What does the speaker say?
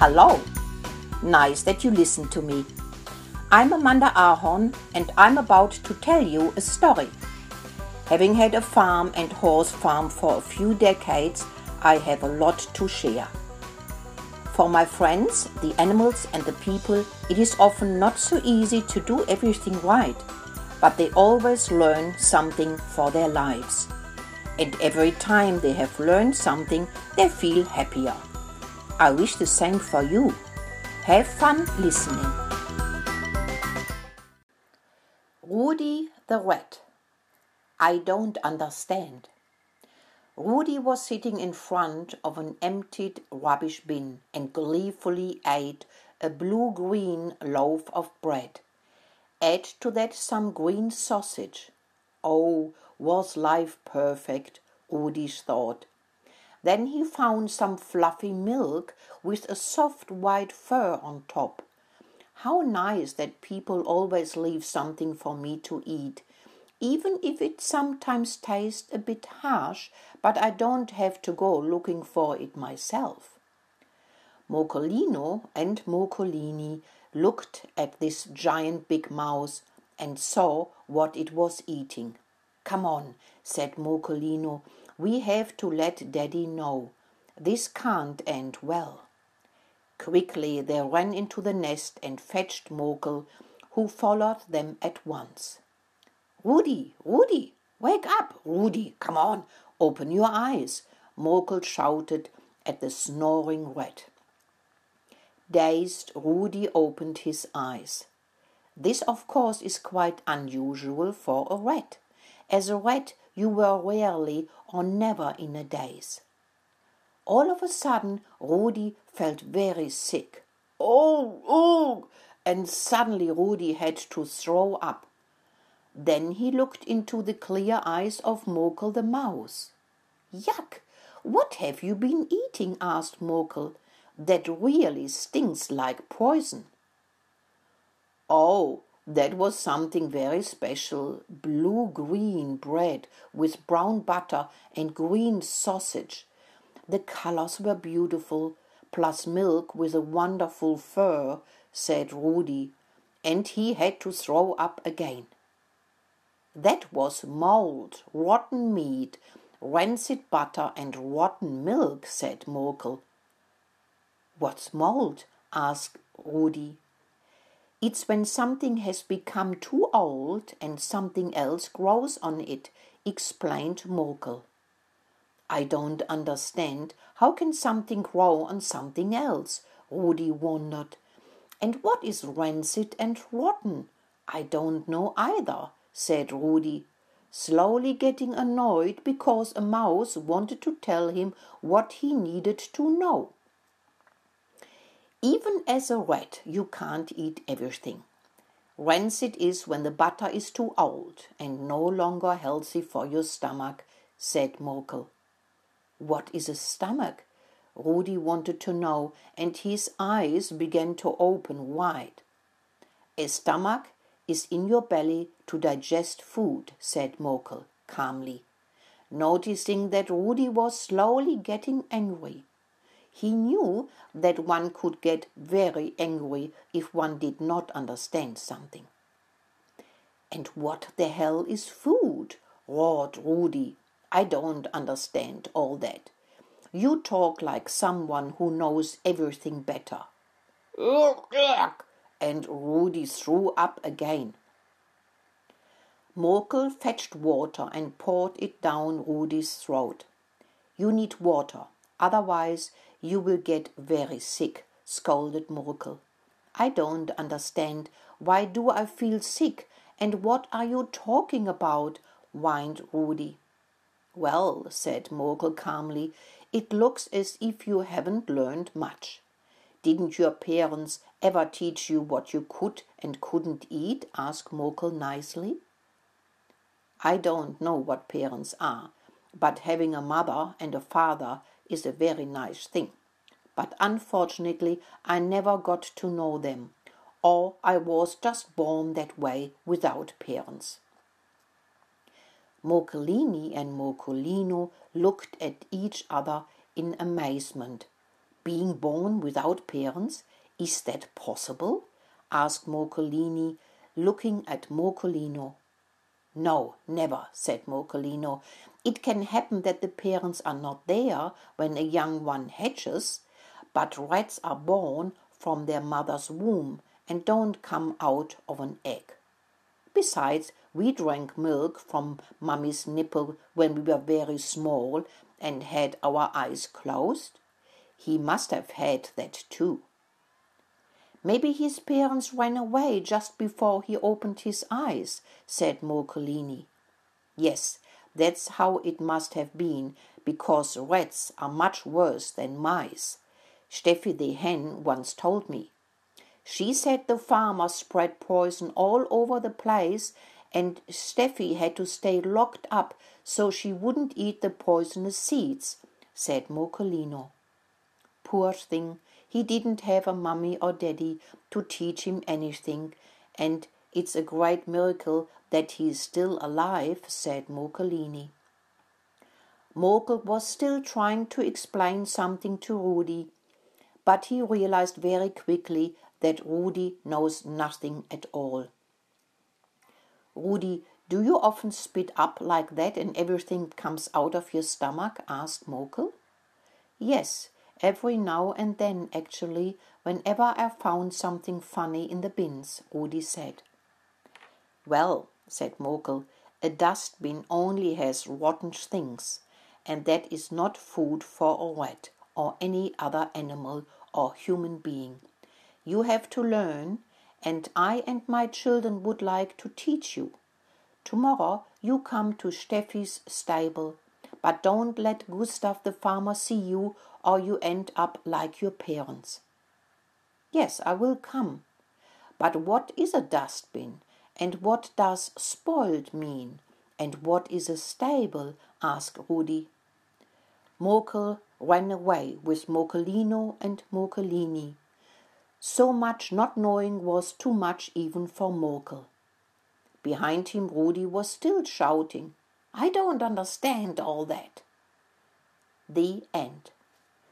Hello! Nice that you listen to me. I'm Amanda Ahorn and I'm about to tell you a story. Having had a farm and horse farm for a few decades, I have a lot to share. For my friends, the animals and the people, it is often not so easy to do everything right, but they always learn something for their lives. And every time they have learned something, they feel happier. I wish the same for you. Have fun listening. Rudy the Rat. I don't understand. Rudy was sitting in front of an emptied rubbish bin and gleefully ate a blue green loaf of bread. Add to that some green sausage. Oh, was life perfect, Rudy thought. Then he found some fluffy milk with a soft white fur on top. How nice that people always leave something for me to eat, even if it sometimes tastes a bit harsh, but I don't have to go looking for it myself. Murkelino and Murkelini looked at this giant big mouse and saw what it was eating. Come on, said Murkelino, we have to let Daddy know. This can't end well. Quickly they ran into the nest and fetched Murkel, who followed them at once. Rudy, Rudy, wake up, Rudy, come on, open your eyes, Murkel shouted at the snoring rat. Dazed, Rudy opened his eyes. This, of course, is quite unusual for a rat. As a rat, you were rarely or never in a daze. All of a sudden, Rudy felt very sick. Oh, oh! And suddenly Rudy had to throw up. Then he looked into the clear eyes of Murkel the mouse. Yuck! What have you been eating? asked Murkel. That really stinks like poison. Oh, that was something very special blue green bread with brown butter and green sausage. The colors were beautiful, plus milk with a wonderful fur, said Rudy, and he had to throw up again. That was mold, rotten meat, rancid butter, and rotten milk, said Murkel. What's mold? asked Rudy. It's when something has become too old and something else grows on it, explained Murkel. I don't understand. How can something grow on something else? Rudy wondered. And what is rancid and rotten? I don't know either, said Rudy, slowly getting annoyed because a mouse wanted to tell him what he needed to know. Even as a rat, you can't eat everything. Rancid is when the butter is too old and no longer healthy for your stomach, said Murkel. What is a stomach? Rudy wanted to know, and his eyes began to open wide. A stomach is in your belly to digest food, said Murkel calmly, noticing that Rudy was slowly getting angry. He knew that one could get very angry if one did not understand something. And what the hell is food? roared Rudy. I don't understand all that. You talk like someone who knows everything better. And Rudy threw up again. Murkel fetched water and poured it down Rudy's throat. You need water, otherwise you will get very sick, scolded Murkel. I don't understand. Why do I feel sick? And what are you talking about? whined Rudy. Well, said Murkel calmly, it looks as if you haven't learned much. Didn't your parents ever teach you what you could and couldn't eat? asked Murkel nicely. I don't know what parents are, but having a mother and a father is a very nice thing. But unfortunately, I never got to know them, or I was just born that way without parents. Murkelini and Murkelino looked at each other in amazement. Being born without parents, is that possible? asked Murkelini, looking at Murkelino. No, never, said Murkelino. It can happen that the parents are not there when a young one hatches, but rats are born from their mother's womb and don't come out of an egg. Besides, we drank milk from mummy's nipple when we were very small and had our eyes closed. He must have had that too. Maybe his parents ran away just before he opened his eyes, said Murkelini. Yes, that's how it must have been, because rats are much worse than mice. Steffi the hen once told me. She said the farmer spread poison all over the place and Steffi had to stay locked up so she wouldn't eat the poisonous seeds, said Murkelino. Poor thing, he didn't have a mummy or daddy to teach him anything, and it's a great miracle that he is still alive, said Murkelini. Murkel was still trying to explain something to Rudy, but he realized very quickly that Rudy knows nothing at all. Rudy, do you often spit up like that and everything comes out of your stomach? asked Murkel. Yes, every now and then, actually, whenever I found something funny in the bins, Rudy said. Well, said Murkel, a dustbin only has rotten things, and that is not food for a rat or any other animal or human being. You have to learn, and I and my children would like to teach you. Tomorrow you come to Steffi's stable, but don't let Gustav the farmer see you or you end up like your parents. Yes, I will come. But what is a dustbin? And what does spoiled mean? And what is a stable? asked Rudy. Murkel ran away with Murkelino and Murkelini. So much not knowing was too much even for Murkel. Behind him, Rudy was still shouting, I don't understand all that. The end.